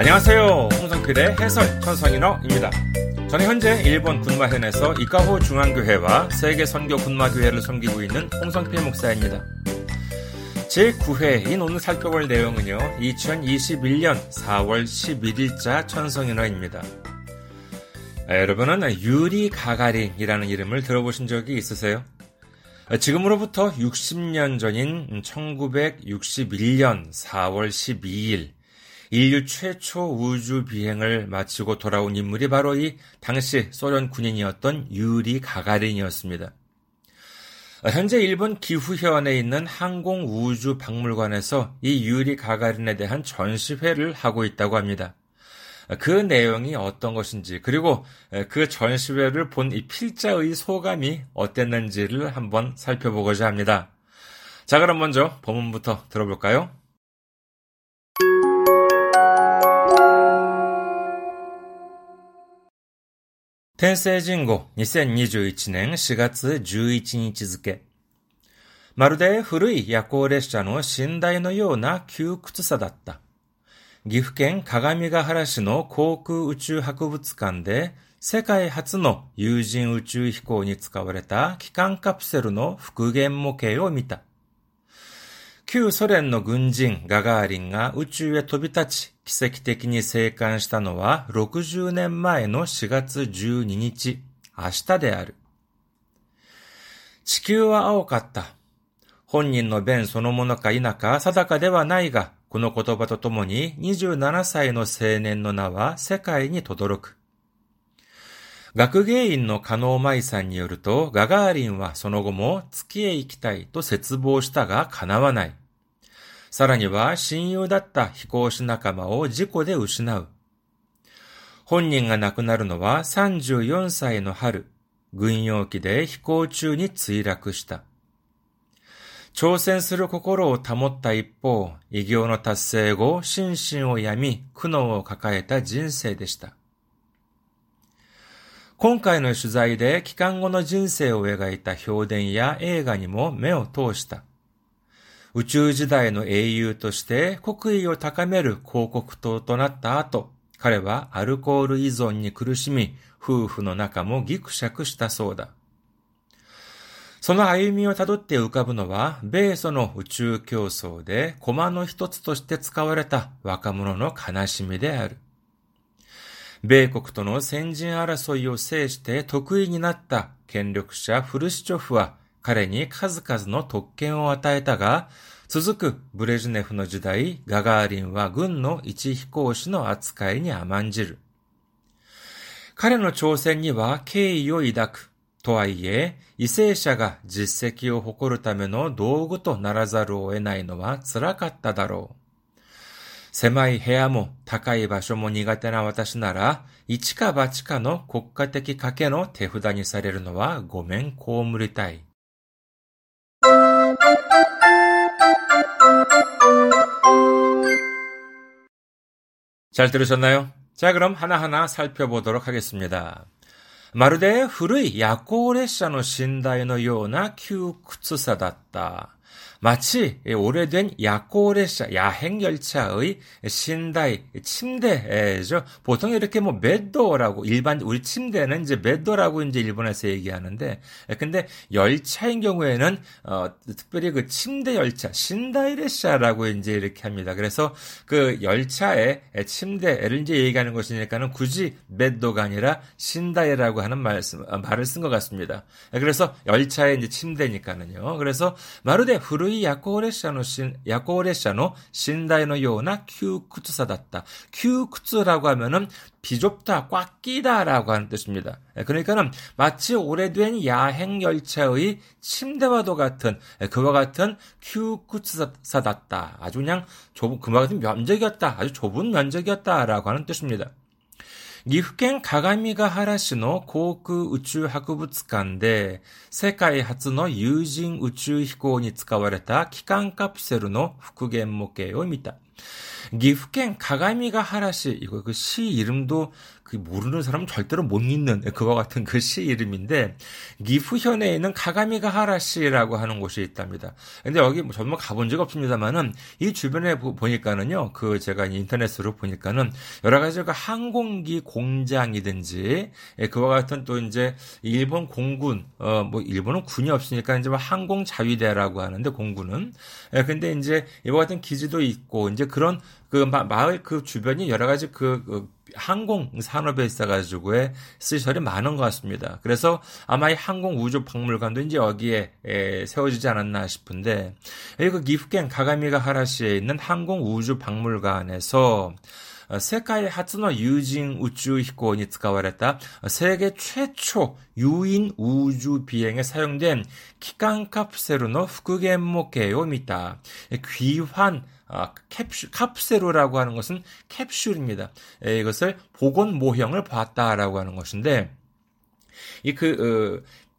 안녕하세요. 홍성필의 해설 천성인어입니다. 저는 현재 일본 군마현에서 이카호 중앙교회와 세계 선교 군마교회를 섬기고 있는 홍성필 목사입니다. 제9회인 오늘 살펴볼 내용은요, 2021년 4월 11일자 천성인어입니다. 아, 여러분은 유리 가가린이라는 이름을 들어보신 적이 있으세요? 아, 지금으로부터 60년 전인 1961년 4월 12일, 인류 최초 우주 비행을 마치고 돌아온 인물이 바로 이 당시 소련 군인이었던 유리 가가린이었습니다. 현재 일본 기후현에 있는 항공우주박물관에서 이 유리 가가린에 대한 전시회를 하고 있다고 합니다. 그 내용이 어떤 것인지 그리고 그 전시회를 본 이 필자의 소감이 어땠는지를 한번 살펴보고자 합니다. 자 그럼 먼저 본문부터 들어볼까요? 天聖人語2021年4月11日付。まるで古い夜行列車の寝台のような窮屈さだった。岐阜県鏡ヶ原市の航空宇宙博物館で世界初の有人宇宙飛行に使われた機関カプセルの復元模型を見た。旧ソ連の軍人ガガーリンが宇宙へ飛び立ち、奇跡的に生還したのは60年前の4月12日、明日である。地球は青かった。本人の弁そのものか否か定かではないが、この言葉とともに27歳の青年の名は世界に轟く。学芸員の加納舞さんによると、ガガーリンはその後も月へ行きたいと絶望したが叶わない。さらには親友だった飛行士仲間を事故で失う。本人が亡くなるのは34歳の春、軍用機で飛行中に墜落した。挑戦する心を保った一方、偉業の達成後、心身を病み、苦悩を抱えた人生でした。今回の取材で帰還後の人生を描いた評伝や映画にも目を通した。宇宙時代の英雄として国威を高める広告塔となった後、彼はアルコール依存に苦しみ、夫婦の仲もギクシャクしたそうだ。その歩みをたどって浮かぶのは、米ソの宇宙競争で駒の一つとして使われた若者の悲しみである。米国との先人争いを制して得意になった権力者フルシチョフは彼に数々の特権を与えたが、続くブレジネフの時代、ガガーリンは軍の一飛行士の扱いに甘んじる。彼の挑戦には敬意を抱く。とはいえ、為政者が実績を誇るための道具とならざるを得ないのは辛かっただろう。狭い部屋も高い場所も苦手な私なら、一か八かの国家的賭けの手札にされるのはごめん被りたい。 잘 들으셨나요? 자, 그럼 하나하나 살펴보도록 하겠습니다. 마르데 후르이 야코레샤노 신다이노 요나 큐쿠츠사다다 마치 오래된 야꼬레샤, 야행 열차의 신다이, 침대죠. 보통 이렇게 뭐 메도라고, 일반, 우리 침대는 이제 메도라고 이제 일본에서 얘기하는데, 근데 열차인 경우에는, 어, 특별히 그 침대 열차, 신다이레샤라고 이제 이렇게 합니다. 그래서 그 열차의 침대를 이제 얘기하는 것이니까는 굳이 메도가 아니라 신다이라고 하는 말씀, 말을 쓴 것 같습니다. 그래서 열차의 이제 침대니까는요. 그래서 마루데 후루 い夜行列車の夜行列車の寝台のような窮屈さだった。窮屈라고하면은 비좁다, 꽉 끼다라고 하는 뜻입니다. 그러니까는 마치 오래된 야행 열차의 침대와도 같은 그와 같은 큐쿠츠사다다. 아주 그냥 좁은 그와 같은 면적이었다. 아주 좁은 면적이었다라고 하는 뜻입니다. 岐阜県鏡ヶ原市の航空宇宙博物館で世界初の有人宇宙飛行に使われた機関カプセルの復元模型を見た。岐阜県鏡ヶ原市, 이거 그 시 이름도 그 모르는 사람은 절대로 못 읽는 그와 같은 그 시 이름인데 기프현에 있는 카가미가하라시라고 하는 곳이 있답니다. 근데 여기 뭐 저도 가본 적 없습니다만은 이 주변에 보니까는요, 그 제가 인터넷으로 보니까는 여러 가지 그 항공기 공장이든지 예, 그와 같은 또 이제 일본 공군 어 뭐 일본은 군이 없으니까 이제 뭐 항공 자위대라고 하는데 공군은 예, 근데 이제 이와 같은 기지도 있고 이제 그런 그 마, 마을 그 주변이 여러 가지 그, 그 항공 산업에 있어가지고의 시설이 많은 것 같습니다. 그래서 아마 이 항공 우주 박물관도 이제 여기에 에, 세워지지 않았나 싶은데 여기 그 기프켄 가가미가하라시에 있는 항공 우주 박물관에서 어, 세계 하츠노 유진 우주 히코니 쓰가와랬다. 어, 세계 최초 유인 우주 비행에 사용된 기간 카프셀의 후크겐 모케요 미다. 귀환 아, 캡슐, 카프세로라고 하는 것은 캡슐입니다. 에, 이것을 복원 모형을 봤다라고 하는 것인데, 이 그, 어,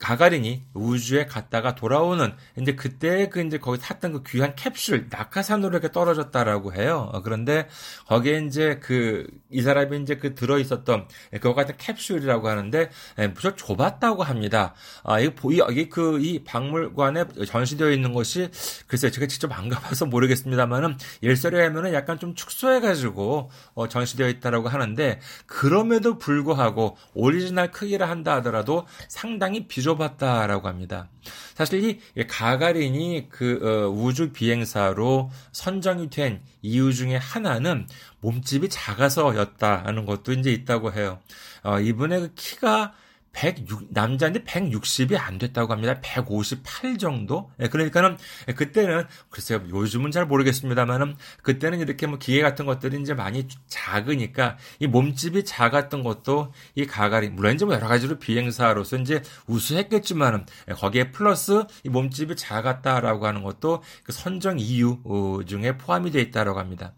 가가린이 우주에 갔다가 돌아오는 이제 그때 그 이제 거기 탔던 그 귀한 캡슐 낙하산으로 이렇게 떨어졌다라고 해요. 어, 그런데 거기에 이제 그 이 사람이 이제 그 들어 있었던 그거 같은 캡슐이라고 하는데 예, 무척 좁았다고 합니다. 아 이거 이게 그이 박물관에 전시되어 있는 것이 글쎄 제가 직접 안 가봐서 모르겠습니다만은 일설에 하면은 약간 좀 축소해가지고 어, 전시되어 있다라고 하는데 그럼에도 불구하고 오리지널 크기라 한다 하더라도 상당히 비좁 좁았다라고 합니다. 사실 이 가가린이 그 어, 우주 비행사로 선정이 된 이유 중에 하나는 몸집이 작아서였다는 것도 이제 있다고 해요. 어, 이분의 그 키가 106, 남자인데 160이 안 됐다고 합니다. 158 정도? 예, 그러니까는, 예, 그때는, 글쎄요, 요즘은 잘 모르겠습니다만은, 그때는 이렇게 뭐 기계 같은 것들이 이제 많이 작으니까, 이 몸집이 작았던 것도 이 가가리, 물론 이제 뭐 여러 가지로 비행사로서 이제 우수했겠지만은, 예, 거기에 플러스 이 몸집이 작았다라고 하는 것도 그 선정 이유 어, 중에 포함이 되어 있다라고 합니다.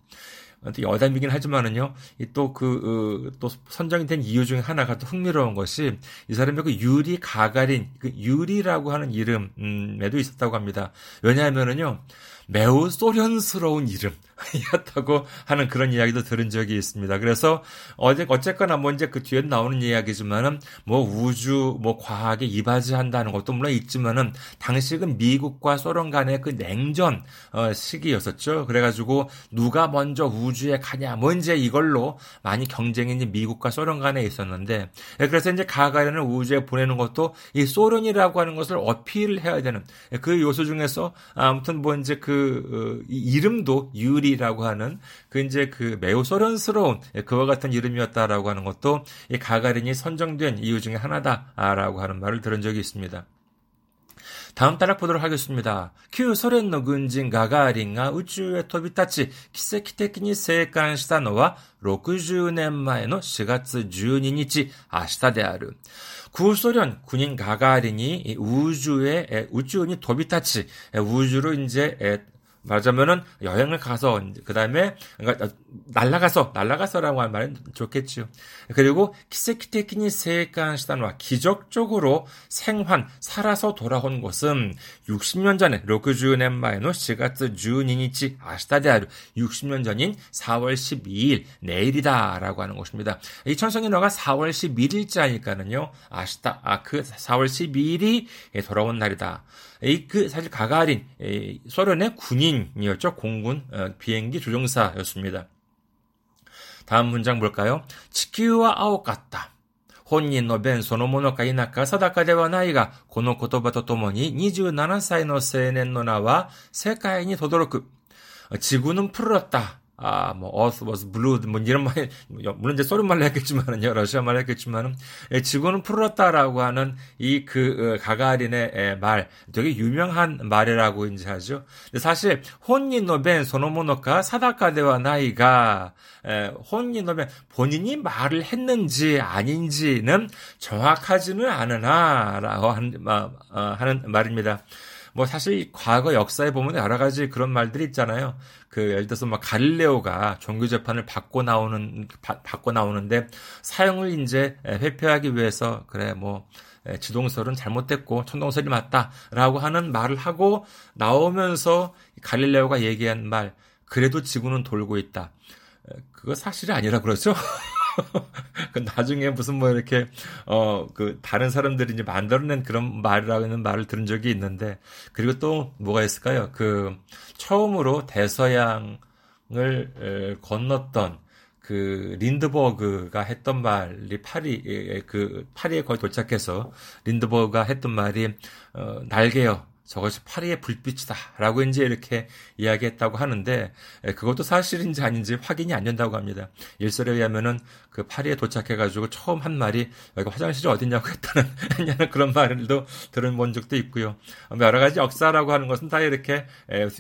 여담이긴 하지만은요, 또 그, 어, 또 선정이 된 이유 중에 하나가 또 흥미로운 것이 이 사람의 그 유리 가가린, 그 유리라고 하는 이름에도 있었다고 합니다. 왜냐하면은요, 매우 소련스러운 이름이었다고 하는 그런 이야기도 들은 적이 있습니다. 그래서 어제 어쨌거나 뭐 이제 그 뒤에 나오는 이야기지만은 뭐 우주 뭐 과학에 이바지한다는 것도 물론 있지만은 당시는 미국과 소련 간의 그 냉전 어, 시기였었죠. 그래가지고 누가 먼저 우주에 가냐 뭐 이제 이걸로 많이 경쟁이 이제 미국과 소련 간에 있었는데 예, 그래서 이제 가가리는 우주에 보내는 것도 이 소련이라고 하는 것을 어필을 해야 되는 그 요소 중에서 아무튼 뭐 이제 그 그, 어, 이름도 유리라고 하는 그 이제 그 매우 소련스러운 예, 그와 같은 이름이었다라고 하는 것도 이 가가린이 선정된 이유 중에 하나다라고 하는 말을 들은 적이 있습니다. 다음 단락 보도록 하겠습니다. 旧 소련의 군진 가가린가 우주에 飛び立ち奇跡的に生還したのは60年前の4月12日明日である。 구소련 군인 가가린이 우주에 우주운이 도비타치 우주로 이제 말하자면은 여행을 가서 그 다음에 그러니까 날라가서 날라가서라고 하는 말은 좋겠죠. 그리고 키세키테키니 세간 시단와 기적적으로 생還 살아서 돌아온 것은 60년 전에 로크주넨 마이노 시가츠 주니니치 아시다데아루 60년 전인 4월 12일 내일이다라고 하는 것입니다. 이 천성인어가 4월 11일자니까는요 아시다 아그 4월 12일이 돌아온 날이다. 이 그 사실 가가린 소련의 군인이었죠 공군 어, 비행기 조종사였습니다. 다음 문장 볼까요? 지키와 아오 같다. 本人の弁そのものか否か定かではないが、この言葉とともに27歳の青年の名は世界に轟く。지구는 푸르렀다. 아, 뭐, earth was blue, 뭐, 물론 이제 소련 말로 했겠지만은요, 러시아 말로 했겠지만은, 예, 지구는 푸르렀다라고 하는 이 그, 어, 가가린의 말, 되게 유명한 말이라고 이제 하죠. 사실, 本人の弁そのものか定かではないが, 혼인노벤 본인이 말을 했는지 아닌지는 정확하지는 않으나 라고 하는, 어, 하는 말입니다. 뭐 사실 과거 역사에 보면 여러 가지 그런 말들이 있잖아요. 그 예를 들어서 막 갈릴레오가 종교 재판을 받고 나오는 받고 나오는데 사형을 이제 회피하기 위해서 그래 뭐 지동설은 잘못됐고 천동설이 맞다라고 하는 말을 하고 나오면서 갈릴레오가 얘기한 말 그래도 지구는 돌고 있다. 그거 사실이 아니라 그러죠. 그 나중에 무슨 뭐 이렇게 어 그 다른 사람들이 이제 만들어낸 그런 말이라는 말을 들은 적이 있는데 그리고 또 뭐가 있을까요? 그 처음으로 대서양을 건넜던 그 린드버그가 했던 말이 파리 그 파리에 거의 도착해서 린드버그가 했던 말이 어 날개요 저것이 파리의 불빛이다 라고 이제 이렇게 이야기했다고 하는데 그것도 사실인지 아닌지 확인이 안 된다고 합니다. 일설에 의하면은 그 파리에 도착해가지고 처음 한 말이 여기 화장실이 어디냐고 했다는 그런 말도 들은 본 적도 있고요. 여러 가지 역사라고 하는 것은 다 이렇게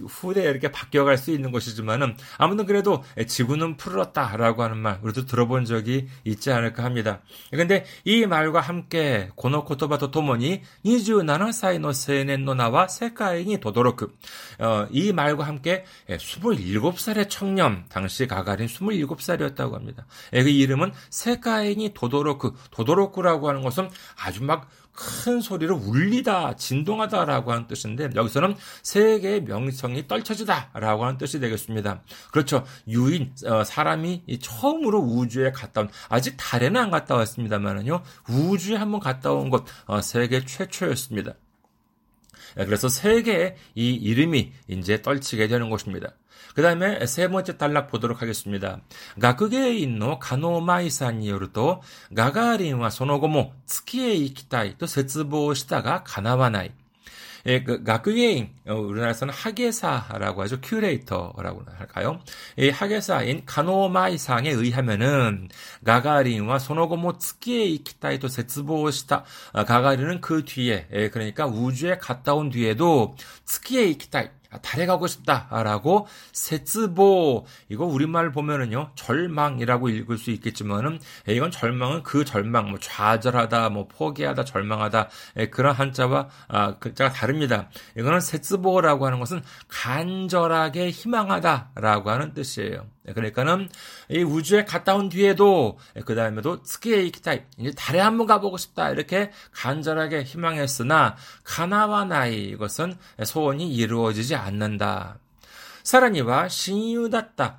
후대에 이렇게 바뀌어갈 수 있는 것이지만은 아무튼 그래도 지구는 푸르렀다라고 하는 말 우리도 들어본 적이 있지 않을까 합니다. 그런데 이 말과 함께 고노코토바토 토모니 27歳の 세넨노 나와 세카인이 도도로크 어, 이 말과 함께 27살의 청년 당시 가가린 27살이었다고 합니다. 그 이름은 세카인이 도도로크, 도도로크라고 하는 것은 아주 막큰 소리로 울리다, 진동하다라고 하는 뜻인데 여기서는 세계의 명성이 떨쳐지다라고 하는 뜻이 되겠습니다. 그렇죠. 유인 어, 사람이 처음으로 우주에 갔다 온 아직 달에는 안 갔다 왔습니다만은요 우주에 한번 갔다 온것 어, 세계 최초였습니다. 그래서 세계의 이 이름이 이제 떨치게 되는 것입니다. 그 다음에 세 번째 단락 보도록 하겠습니다. 가크게인の 가노마이さんによると 가가린は その後も月へ行きたいと絶望したが叶わない。 예, 그,学芸員, 어, 우리나라에서는 학예사라고 하죠. 큐레이터라고 할까요? 이 학예사인 카노마이상에 의하면은, 가가린과 소노고모 츠키에 이키타이도 세츠보시다. 아, 가가린은 그 뒤에, 예, 그러니까 우주에 갔다 온 뒤에도 츠키에 이키타이, 아, 달에 가고 싶다라고 세츠보 이거 우리말 보면은요 절망이라고 읽을 수 있겠지만은 예, 이건 절망은 그 절망 뭐 좌절하다 뭐 포기하다 절망하다 예, 그런 한자와 아, 글자가 다릅니다. 이거는 세츠보라고 하는 것은 간절하게 희망하다라고 하는 뜻이에요. 네, 그러니까는 이 우주에 갔다 온 뒤에도 네, 그 다음에도 스키에 이키타이 이제 달에 한번 가보고 싶다 이렇게 간절하게 희망했으나 가나와 나이 이것은 소원이 이루어지지 않는다. 사라니와 신유다다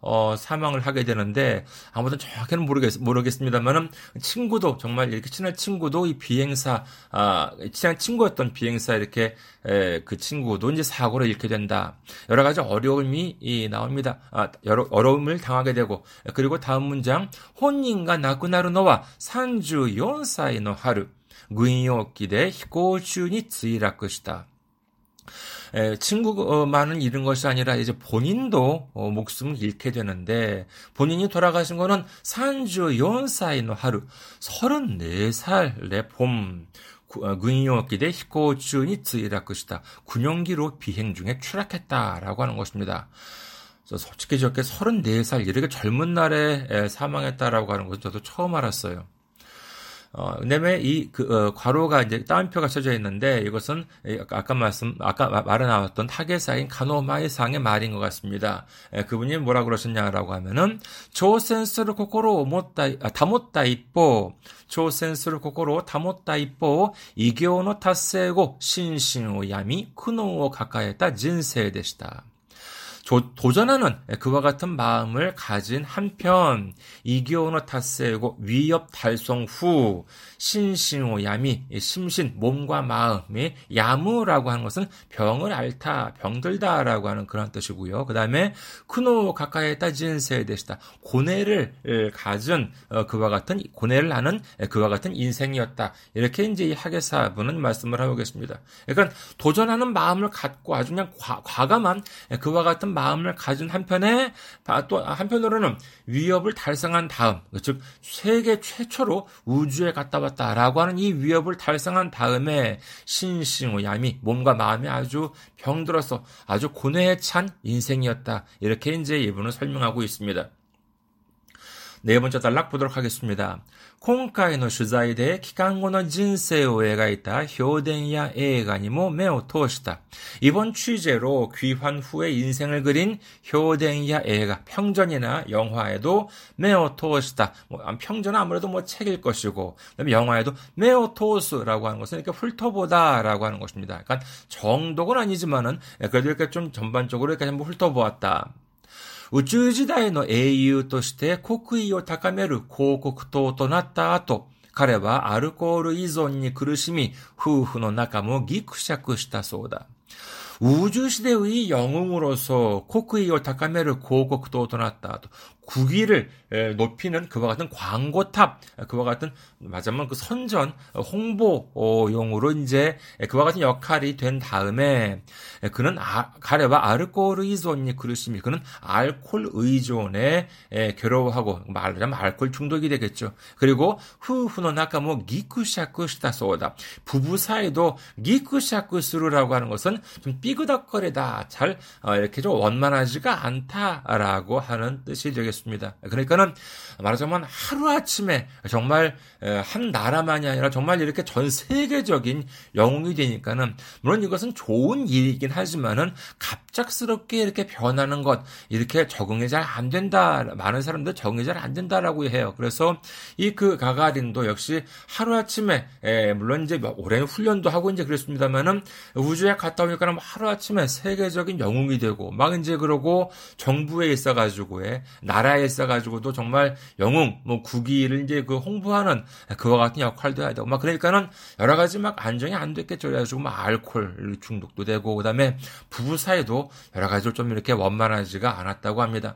어, 사망을 하게 되는데 아무튼 정확히는 모르겠, 모르겠습니다만은 친구도 정말 이렇게 친한 친구도 이 비행사 아, 친한 친구였던 비행사 이렇게 에, 그 친구도 이제 사고로 잃게 된다. 여러 가지 어려움이 이, 나옵니다. 아, 여러 어려움을 당하게 되고 그리고 다음 문장 혼인가 나쿠나루 너와 산주 4歳の 하루 軍用機で飛行中に墜落した。 친구만은 잃은 것이 아니라 이제 본인도 어, 목숨을 잃게 되는데 본인이 돌아가신 거는 산주 연사이노 하루 34살의 봄 군용기대 히코주니 쯔이라크시다 군용기로 비행 중에 추락했다라고 하는 것입니다. 솔직히 저렇게 34살 이렇게 젊은 날에 사망했다라고 하는 것은 저도 처음 알았어요. 어, 그다음에 이그 어, 괄호가 이제 따옴표가 쳐져 있는데 이것은 아까 말씀 아까 말에 나왔던 학예사인 카노마이 상의 말인 것 같습니다. 에, 그분이 뭐라 그러셨냐라고 하면은 挑戦する心をもった 아, 保った一方 挑戦する心を保った一方 偉業の達成後 心身を病み 苦悩を抱えた人生でした. 도전하는 그와 같은 마음을 가진 한편 偉業の達成後 위협 달성 후 신신오 야미 심신 몸과 마음의 야무라고 하는 것은 병을 앓다 병들다라고 하는 그런 뜻이고요. 그 다음에 쿠노 가까이 따진 세대시다 고뇌를 가진 어, 그와 같은 고뇌를 하는 그와 같은 인생이었다. 이렇게 이제 이 하계사분은 말씀을 하고 계십니다. 그러니까 도전하는 마음을 갖고 아주 그냥 과, 과감한 그와 같은 마음을 가진 한편에 또 한편으로는 위협을 달성한 다음 즉 세계 최초로 우주에 갔다 왔다라고 하는 이 위협을 달성한 다음에 신싱의 야미 몸과 마음이 아주 병들어서 아주 고뇌에 찬 인생이었다 이렇게 이제 이분은 설명하고 있습니다. 네 번째 단락 보도록 하겠습니다. 今回の取材で期間後の人生を描いた氷伝や映画にも目を通した. 이번 취재로 귀환 후의 인생을 그린 효댕야映画, 평전이나 영화에도 目を通した. 뭐, 평전은 아무래도 뭐 책일 것이고, 그다음에 영화에도 目を通す라고 하는 것은 이렇게 훑어보다라고 하는 것입니다. 그러니까 정독은 아니지만은 그래도 이렇게 좀 전반적으로 이렇게 한번 훑어보았다. 宇宙時代の英雄として国威を高める広告塔となった後、彼はアルコール依存に苦しみ、夫婦の仲もギクシャクしたそうだ。 우주시대의 영웅으로서 코크이를 高める 고곡도 となった. 국위를 높이는 그와 같은 광고탑, 그와 같은 맞으면 그 선전 홍보용으로 이제 그와 같은 역할이 된 다음에 그는 아, 가레와 아르코르 이존이 그르심이 그는 알코올 의존에 괴로워하고 말하자면 알코올 중독이 되겠죠. 그리고 후후노 나카모 기쿠샤쿠 시다 소다 부부 사이도 기쿠샤쿠스루라고 하는 것은 좀 삐그덕거리다 잘 어, 이렇게 좀 원만하지가 않다라고 하는 뜻이 되겠습니다. 그러니까 는 말하자면 하루아침에 정말 한 나라만이 아니라 정말 이렇게 전 세계적인 영웅이 되니까는 물론 이것은 좋은 일이긴 하지만은 갑작스럽게 이렇게 변하는 것 이렇게 적응이 잘 안 된다 많은 사람들 적응이 잘 안 된다라고 해요. 그래서 이 그 가가린도 역시 하루아침에 물론 이제 오랜 훈련도 하고 이제 그랬습니다만은 우주에 갔다 오니까는 하루아침에 세계적인 영웅이 되고 막 이제 그러고 정부에 있어가지고 나라에 있어가지고도 정말 영웅 뭐 국위를 이제 그 홍보하는 그와 같은 역할도 해야 되고 막 그러니까는 여러 가지 막 안정이 안 됐겠죠. 그래가지고 막 알코올 중독도 되고 그 다음에 부부 사이도 여러 가지로 좀 이렇게 원만하지가 않았다고 합니다.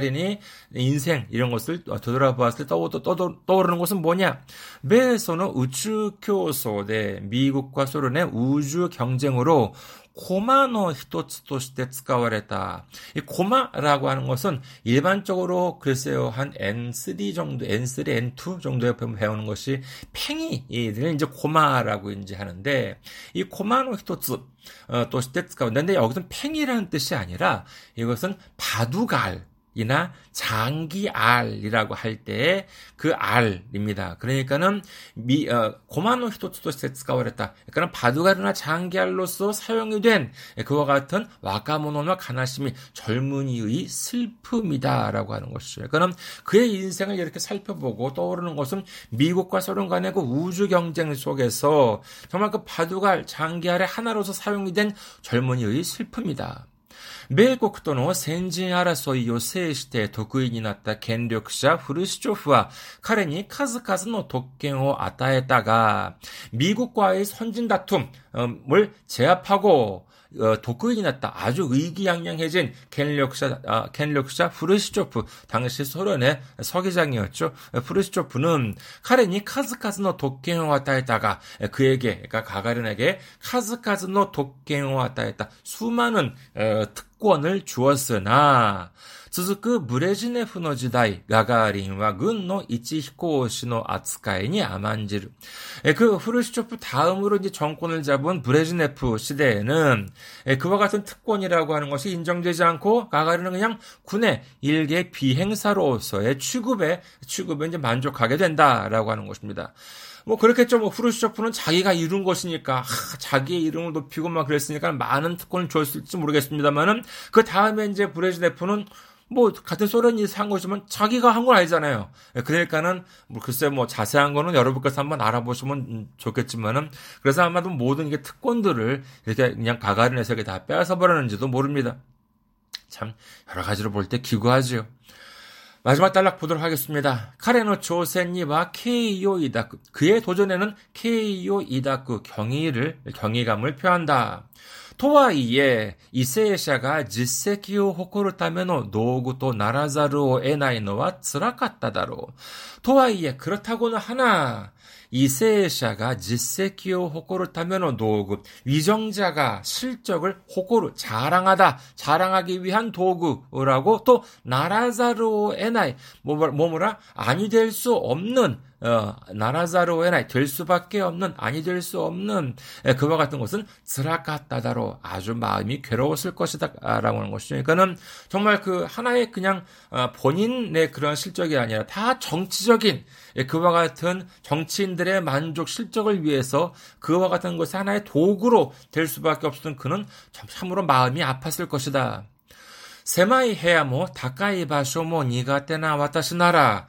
린이 인생 이런 것을 되돌아보았을 때 떠오르는 것은 뭐냐? 매에서는 우주 교소대 미국과 소련의 우주 경쟁으로 고마노 히토츠토시테 쓰가와레다. 이 고마라고 하는 것은 일반적으로 글쎄요 한 N3 정도, N3, N2 정도에 배우는 것이 팽이를 이제 고마라고 이제 하는데 이 고마노 히토츠 어, 또시테 쓰가와레데 여기서는 팽이라는 뜻이 아니라 이것은 바두갈 이나 장기알이라고 할 때 그 알입니다. 그러니까는 미, 어, 고마노 히토츠도 세츠가오랬다. 그러니까 바두가르나 장기알로서 사용이 된 그와 같은 와카모노나 가나심이 젊은이의 슬픔이다라고 하는 것이죠. 그러니까 그의 인생을 이렇게 살펴보고 떠오르는 것은 미국과 소련 간의 그 우주 경쟁 속에서 정말 그 바두갈 장기알의 하나로서 사용이 된 젊은이의 슬픔이다. 米国との先人争いを制して得意になった権力者フルシチョフは彼に数々の特権を与えたが、미국과의선진다툼을제압하고 어, 독극이 났다. 아주 의기양양해진 켄력샤, 아, 켄력샤 프르시초프, 당시 소련의 서기장이었죠. 프르시초프는 카렌이 카즈카즈노 했다가 그에게, 그러니까 가가린에게 카즈카즈노 했다. 수많은 어, 특 권을 주었으나 続くブレジネフの時代、ガガーリンは軍の一飛行士の扱いに甘んじる。그 후르시초프 다음으로 이제 정권을 잡은 브레즈네프 시대에는 그와 같은 특권이라고 하는 것이 인정되지 않고 가가린은 그냥 군의 일개 비행사로서의 취급에 취급에 이제 만족하게 된다라고 하는 것입니다. 뭐 그렇겠죠. 뭐 후르시초프는 자기가 이룬 것이니까 하, 자기의 이름을 높이고 막 그랬으니까 많은 특권을 줬을지 모르겠습니다만은 그 다음에 이제 브레즈네프는 뭐 같은 소련이 산 것이면 자기가 한 건 아니잖아요. 예, 그러니까는 뭐 글쎄 뭐 자세한 거는 여러분께서 한번 알아보시면 좋겠지만은 그래서 아마도 모든 게 특권들을 이렇게 그냥 가가린에서 다 빼앗아 버렸는지도 모릅니다. 참 여러 가지로 볼 때 기구하지요. 마지막 단락 보도록 하겠습니다. 카레노 조센니와 케이오 이다쿠 그의 도전에는 케이오 이다쿠 경의를 경의감을 표한다. 토와이에 이세샤가 지세키오 호코를 타면노 노구도 나라자르오 에나이노와 쓰라갔다다로. 토와이에 그렇다고는 하나 이세샤가 지세키오 호코를 타면어 도구 위정자가 실적을 호코를 자랑하다 자랑하기 위한 도구라고 또 나라자로 에나이 뭐뭐라 아니 될 수 없는 어, 나라자로에나 될 수밖에 없는 아니 될 수 없는 에, 그와 같은 것은 스라카따다로 아주 마음이 괴로웠을 것이다라고 아, 하는 것이죠. 그러니까는 정말 그 하나의 그냥 어, 본인의 그런 실적이 아니라 다 정치적인 에, 그와 같은 정치인들의 만족 실적을 위해서 그와 같은 것이 하나의 도구로 될 수밖에 없었던 그는 참으로 마음이 아팠을 것이다. 세마이 해야 뭐 다카이 바쇼 뭐 니가 때나 왔다시 나라.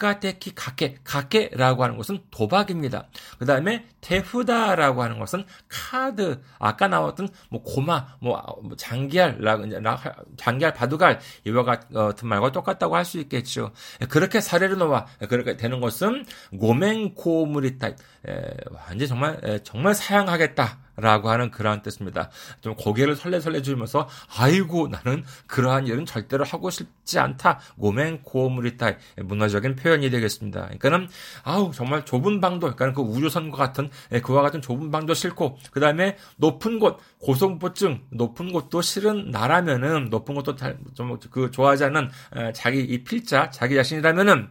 국가대키 가게, 가게라고 하는 것은 도박입니다. 그 다음에 대후다라고 하는 것은 카드, 아까 나왔던 뭐 고마, 뭐, 뭐 장기할, 장기할 바둑알 이와 같은 말과 똑같다고 할 수 있겠죠. 그렇게 사례를 놓아 그렇게 되는 것은 고맹고물이다. 완전 정말 정말 사양하겠다. 라고 하는 그러한 뜻입니다. 좀 고개를 설레설레 주면서 아이고 나는 그러한 일은 절대로 하고 싶지 않다. 고맹 고물이다. 문화적인 표현이 되겠습니다. 그러니까는 아우 정말 좁은 방도 그러니까 그 우주선과 같은 예, 그와 같은 좁은 방도 싫고 그 다음에 높은 곳 고소공포증 높은 곳도 싫은 나라면은 높은 곳도 좀그 좋아하지 않는 자기 이 필자 자기 자신이라면은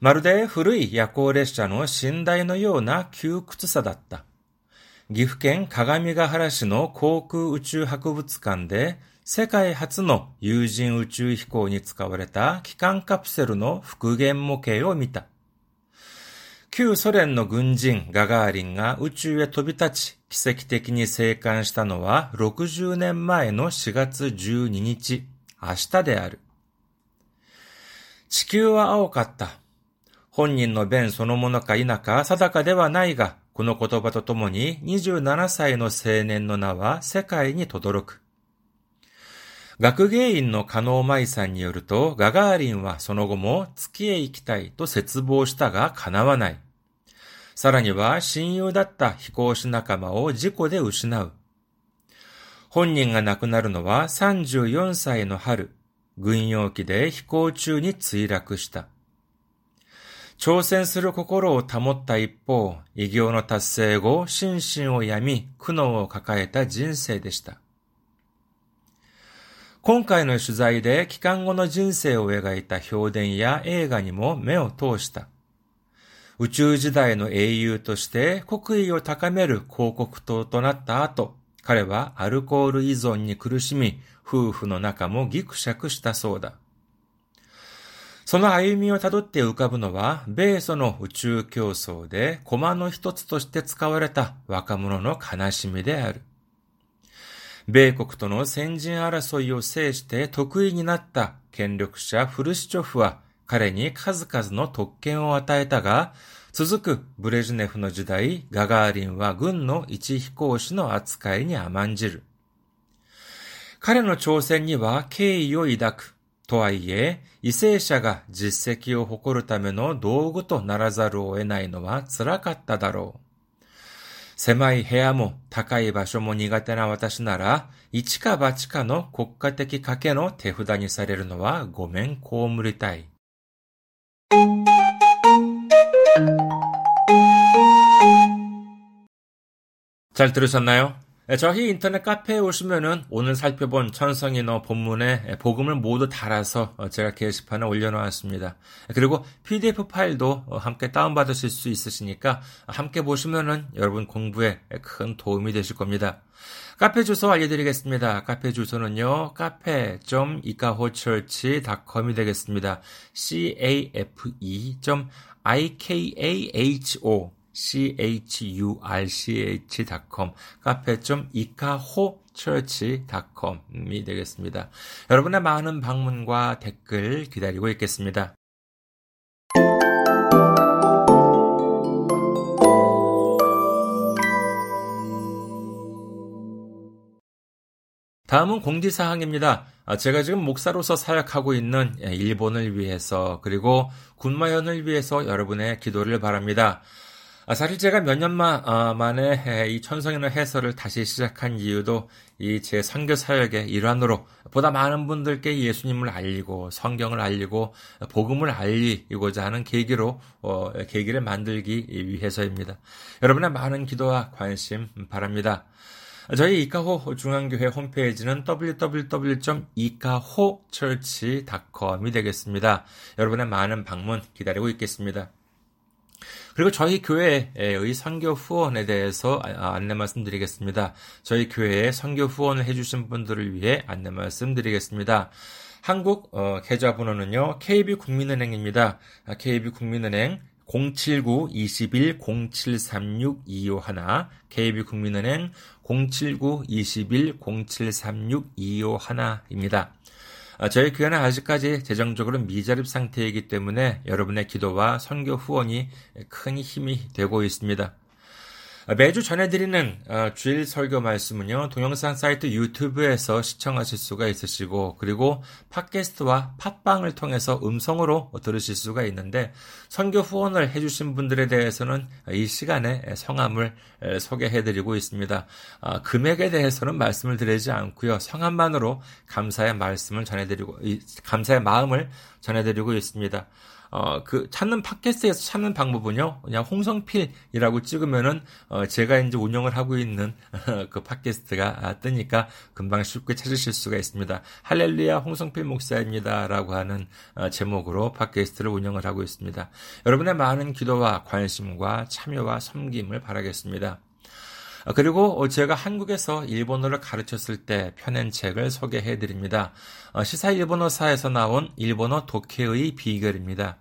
まるで古い夜行列車の寝台のような窮屈さだった。岐阜県鏡ヶ原市の航空宇宙博物館で世界初の有人宇宙飛行に使われた機関カプセルの復元模型を見た。旧ソ連の軍人ガガーリンが宇宙へ飛び立ち、奇跡的に生還したのは60年前の4月12日、明日である。地球は青かった。本人の弁そのものか否か定かではないが、この言葉とともに27歳の青年の名は世界に轟く。学芸員の加納舞さんによると、ガガーリンはその後も月へ行きたいと絶望したが叶わない。さらには親友だった飛行士仲間を事故で失う。本人が亡くなるのは34歳の春、軍用機で飛行中に墜落した。挑戦する心を保った一方、偉業の達成後、心身を病み、苦悩を抱えた人生でした。今回の取材で帰還後の人生を描いた評伝や映画にも目を通した。宇宙時代の英雄として国威を高める広告塔となった後、彼はアルコール依存に苦しみ、夫婦の仲もギクシャクしたそうだ。その歩みをたどって浮かぶのは、米ソの宇宙競争で駒の一つとして使われた若者の悲しみである。米国との先人争いを制して得意になった権力者フルシチョフは彼に数々の特権を与えたが、続くブレジネフの時代、ガガーリンは軍の一飛行士の扱いに甘んじる。彼の挑戦には敬意を抱く。とはいえ、為政者が実績を誇るための道具とならざるを得ないのは辛かっただろう。狭い部屋も高い場所も苦手な私なら、一か八かの国家的賭けの手札にされるのはごめん被りたい。잘들으셨나요 네, 저희 인터넷 카페에 오시면은 오늘 살펴본 천성인어 본문에 복음을 모두 달아서 어, 제가 게시판에 올려놓았습니다. 그리고 PDF 파일도 어, 함께 다운받으실 수 있으시니까 함께 보시면은 여러분 공부에 큰 도움이 되실 겁니다. 카페 주소 알려드리겠습니다. 카페 주소는요, 카페.이카호처치.com이 되겠습니다. cafe.ikaho church.com 카페.이카호처치.com이 되겠습니다. 여러분의 많은 방문과 댓글 기다리고 있겠습니다. 다음은 공지사항입니다. 아, 제가 지금 목사로서 사역하고 있는 예, 일본을 위해서 그리고 군마연을 위해서 여러분의 기도를 바랍니다. 아, 사실 제가 몇년 아, 만에 이 천성인의 해설을 다시 시작한 이유도 이 제 선교 사역의 일환으로 보다 많은 분들께 예수님을 알리고 성경을 알리고 복음을 알리고자 하는 계기로 어, 계기를 만들기 위해서입니다. 여러분의 많은 기도와 관심 바랍니다. 저희 이카호 중앙교회 홈페이지는 www.이카호처치.com이 되겠습니다. 여러분의 많은 방문 기다리고 있겠습니다. 그리고 저희 교회의 선교 후원에 대해서 아, 안내 말씀드리겠습니다. 저희 교회에 선교 후원을 해주신 분들을 위해 안내 말씀드리겠습니다. 한국 어, 계좌번호는요 KB국민은행입니다. KB국민은행 079-21-0736-251 KB국민은행 079-21-0736-251입니다. 아, 저희 교회는 아직까지 재정적으로 미자립 상태이기 때문에 여러분의 기도와 선교 후원이 큰 힘이 되고 있습니다. 매주 전해드리는 어, 주일 설교 말씀은요, 동영상 사이트 유튜브에서 시청하실 수가 있으시고, 그리고 팟캐스트와 팟빵을 통해서 음성으로 들으실 수가 있는데, 선교 후원을 해주신 분들에 대해서는 이 시간에 성함을 소개해드리고 있습니다. 아, 금액에 대해서는 말씀을 드리지 않고요, 성함만으로 감사의 말씀을 전해드리고, 감사의 마음을 전해드리고 있습니다. 어, 그 찾는 팟캐스트에서 찾는 방법은요. 그냥 홍성필이라고 찍으면은 어, 제가 이제 운영을 하고 있는 그 팟캐스트가 뜨니까 금방 쉽게 찾으실 수가 있습니다. 할렐루야 홍성필 목사입니다라고 하는 어, 제목으로 팟캐스트를 운영을 하고 있습니다. 여러분의 많은 기도와 관심과 참여와 섬김을 바라겠습니다. 아, 그리고 제가 한국에서 일본어를 가르쳤을 때 펴낸 책을 소개해 드립니다. 어, 시사 일본어사에서 나온 일본어 독해의 비결입니다.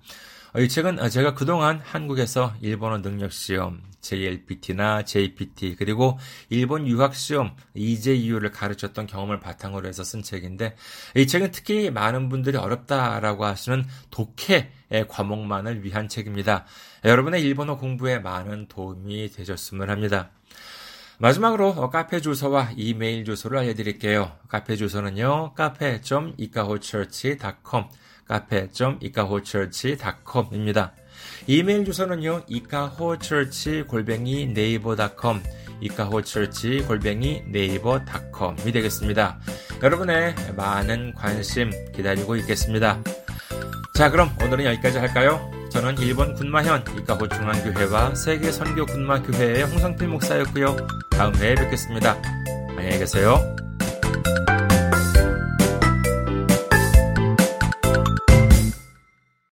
어, 이 책은 제가 그동안 한국에서 일본어 능력 시험, JLPT나 JPT 그리고 일본 유학 시험 EJU를 가르쳤던 경험을 바탕으로 해서 쓴 책인데 이 책은 특히 많은 분들이 어렵다라고 하시는 독해의 과목만을 위한 책입니다. 여러분의 일본어 공부에 많은 도움이 되셨으면 합니다. 마지막으로 어, 카페 주소와 이메일 주소를 알려드릴게요. 카페 주소는요, 카페.이카호처치.com, 카페.이카호처치.com입니다. 이메일 주소는요, 이카호처치 골뱅이 네이버닷컴, 이카호처치 골뱅이 네이버닷컴이 되겠습니다. 여러분의 많은 관심 기다리고 있겠습니다. 자, 그럼 오늘은 여기까지 할까요? 저는 일본 군마현 이카호 중앙교회와 세계 선교 군마교회의 홍성필 목사였고요. 다음 회에 뵙겠습니다. 안녕히 계세요.